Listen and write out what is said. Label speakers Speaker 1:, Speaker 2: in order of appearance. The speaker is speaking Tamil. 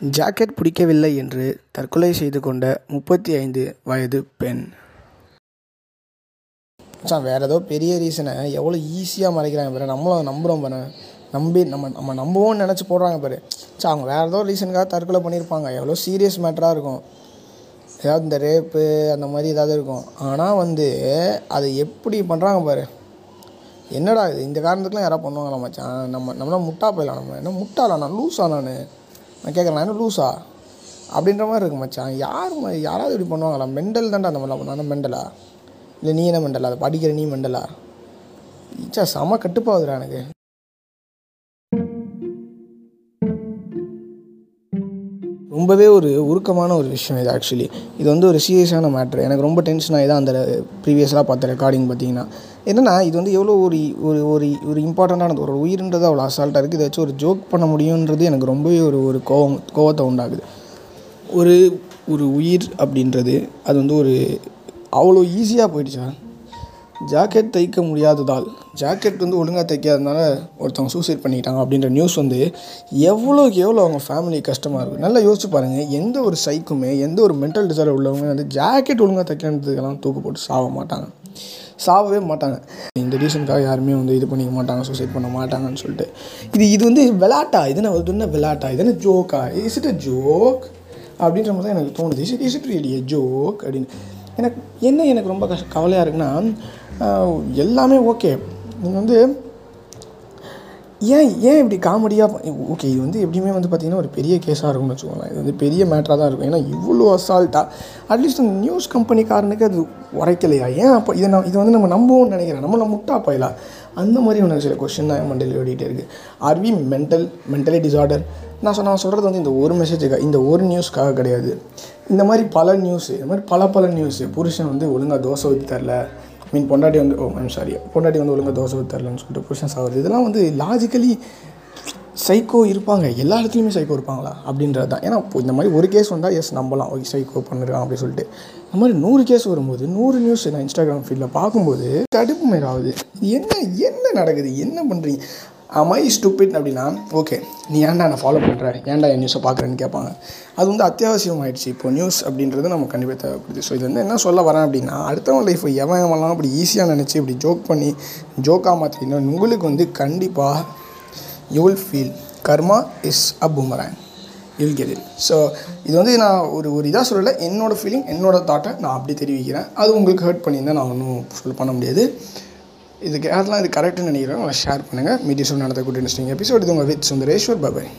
Speaker 1: ஜாக்கெட் பிடிக்கவில்லை என்று தற்கொலை செய்து கொண்ட முப்பத்தி ஐந்து வயது பெண். மச்சான் வேறு ஏதோ பெரிய ரீசனை எவ்வளோ ஈஸியாக மறைக்கிறாங்க பாரு. நம்மளும் நம்புகிறோம் பாரு. நம்பி நம்ம நம்ம நம்புவோம்னு நினச்சி போடுறாங்க பாரு. சார் அவங்க வேறு ஏதோ ரீசனுக்காக தற்கொலை பண்ணியிருப்பாங்க. எவ்வளோ சீரியஸ் மேட்டராக இருக்கும். ஏதாவது இந்த ரேப்பு அந்த மாதிரி ஏதாவது இருக்கும். ஆனால் வந்து அதை எப்படி பண்ணுறாங்க பாரு. என்னடா இது? இந்த காரணத்துக்குலாம் யாராவது பண்ணுவாங்களா மச்சான்? நம்ம நம்மளாம் முட்டா போயிடலாம். நம்ம என்ன முட்டாளா? நான் லூஸா நான். நான் கேட்குறேன் நான் என்ன லூஸா அப்படின்ற மாதிரி இருக்கு மச்சான். யார் யாராவது இப்படி பண்ணுவாங்களா? மெண்டல் தான்டா அந்த மாதிரிலாம் பண்ணுவாங்க. மெண்டலா? இல்லை நீ என்ன மெண்டலா? அதை படிக்கிற நீ மெண்டலா? ஈச்சா செம கட்டுப்பாகுதுடா எனக்கு. ரொம்பவே ஒரு உருக்கமான ஒரு விஷயம் இது ஆக்சுவலி இது வந்து ஒரு சீரியஸான மேட்ரு எனக்கு ரொம்ப டென்ஷன் ஆகி தான் அந்த ப்ரீவியஸாக பார்த்த ரெக்கார்டிங் பார்த்தீங்கன்னா. என்னென்னா இது வந்து எவ்வளோ ஒரு ஒரு ஒரு ஒரு இம்பார்ட்டண்ட்டானது ஒரு உயிர்ன்றது அவ்வளோ அசால்ட்டாக இருக்குது இதை வச்சு ஒரு ஜோக் பண்ண முடியுன்றது எனக்கு ரொம்பவே ஒரு ஒரு கோவம் கோவத்தை உண்டாகுது ஒரு ஒரு உயிர் அப்படின்றது அது வந்து ஒரு அவ்வளோ ஈஸியாக போயிடுச்சா ஜாக்கெட் தைக்க முடியாததால் ஜாக்கெட் வந்து ஒழுங்காக தைக்காதனால ஒருத்தவங்க சூசைட் பண்ணிக்கிட்டாங்க அப்படின்ற நியூஸ் வந்து எவ்வளோக்கு எவ்வளோ அவங்க ஃபேமிலி கஷ்டமாக இருக்கும் நல்லா யோசிச்சு பாருங்கள் எந்த ஒரு சைக்குமே எந்த ஒரு மென்டல் டிசார்டர் உள்ளவங்க வந்து ஜாக்கெட் ஒழுங்காக தைக்கிறதுக்கெல்லாம் தூக்கு போட்டு சாக மாட்டாங்க. சாகவே மாட்டாங்க. இந்த ரீசனுக்காக யாருமே வந்து இது பண்ணிக்க மாட்டாங்க சூசைட் பண்ண மாட்டாங்கன்னு சொல்லிட்டு. இது இது வந்து விளாட்டா இது என்ன இது என்ன விளாட்டா இது என்ன ஜோக்கா இஸ் இட் அ ஜோக் அப்படின்ற மாதிரி தான் எனக்கு தோணுது. Is it is it really joke அப்படின்னு. எனக்கு என்ன எனக்கு ரொம்ப கஷ்ட கவலையாக இருக்குன்னா எல்லாமே ஓகே நீங்கள் வந்து ஏன் ஏன் இப்படி காமெடியாக ஓகே இது வந்து எப்படியுமே வந்து பார்த்திங்கன்னா ஒரு பெரிய கேஸாக இருக்கும்னு வச்சுக்கோங்களேன். இது வந்து பெரிய மேட்டராக தான் இருக்கும். ஏன்னா இவ்வளோ அசால்ட்டாக அட்லீஸ்ட் அந்த நியூஸ் கம்பெனிக்காரனுக்கு அது உரைக்கலையா? ஏன் அப்போ இதை நான் இதை வந்து நம்ம நம்புவோம்னு நினைக்கிறேன். நம்மள முட்டா போயிடலாம் அந்த மாதிரி ஒன்று சில கொஷின் தான் என் ஓடிட்டே இருக்குது are we mental mentally disorder நான் சொ நான் சொல்கிறது வந்து இந்த ஒரு மெசேஜுக்காக இந்த ஒரு நியூஸ்க்காக கிடையாது. இந்த மாதிரி பல நியூஸு இந்த மாதிரி பல பல நியூஸு புருஷன் வந்து ஒழுங்காக தோசை ஊற்றி தரல. மீன் பொண்டாட்டி வந்து ஓ ஐம் சாரி பொண்டாட்டி வந்து ஒழுங்காக தோசை ஊற்றி தரலன்னு சொல்லிட்டு புருஷன் சாகுறது இதெல்லாம் வந்து லாஜிக்கலி சைக்கோ இருப்பாங்க. எல்லா இடத்துலையுமே சைக்கோ இருப்பாங்களா? அப்படின்றது தான் ஏன்னா இப்போ இந்த மாதிரி ஒரு கேஸ் வந்தால் எஸ் நம்பலாம். ஓகே சைக்கோ பண்ணிருக்கான் அப்படின்னு சொல்லிட்டு. இந்த மாதிரி நூறு கேஸ் வரும்போது நூறு நியூஸ் நான் இன்ஸ்டாகிராம் ஃபீல்டில் பார்க்கும்போது கடுப்பு மேலாகுது என்ன என்ன நடக்குது? என்ன பண்ணுறீங்க அமை ஸ்டூப்பிட் அப்படின்னா ஓகே நீ ஏன்டா நான் ஃபாலோ பண்ணுற ஏன்டா என் நியூஸை பார்க்குறேன்னு கேட்பாங்க. அது வந்து அத்தியாவசியம் ஆயிடுச்சு இப்போ நியூஸ் அப்படின்றது நமக்கு கண்டிப்பாக தேவைப்படுது. ஸோ இது வந்து என்ன சொல்ல வரேன் அப்படின்னா அடுத்தவன் லைஃப்பை எவன் எவன்லாம் அப்படி ஈஸியாக நினச்சி இப்படி ஜோக் பண்ணி ஜோக்காக மாற்றினா உங்களுக்கு வந்து கண்டிப்பாக you will feel karma is a boomerang you'll get it so இது வந்து நான் ஒரு ஒரு இதாக சொல்லலை. என்னோடய ஃபீலிங் என்னோடய தாட்டை நான் அப்படி தெரிவிக்கிறேன். அது உங்களுக்கு ஹர்ட் பண்ணியிருந்தா நான் ஒன்றும் சொல்ல பண்ண முடியாது. இதுக்கு யாரெல்லாம் இது கரெக்டுன்னு நினைக்கிறோம் ஷேர் பண்ணுங்கள் மீடியா நடத்தக்கூடிய நடத்த இன்ட்ரெஸ்டிங் எபிசோட் இது உங்கள் வித் சுந்தரேஸ்வர் பாபாய்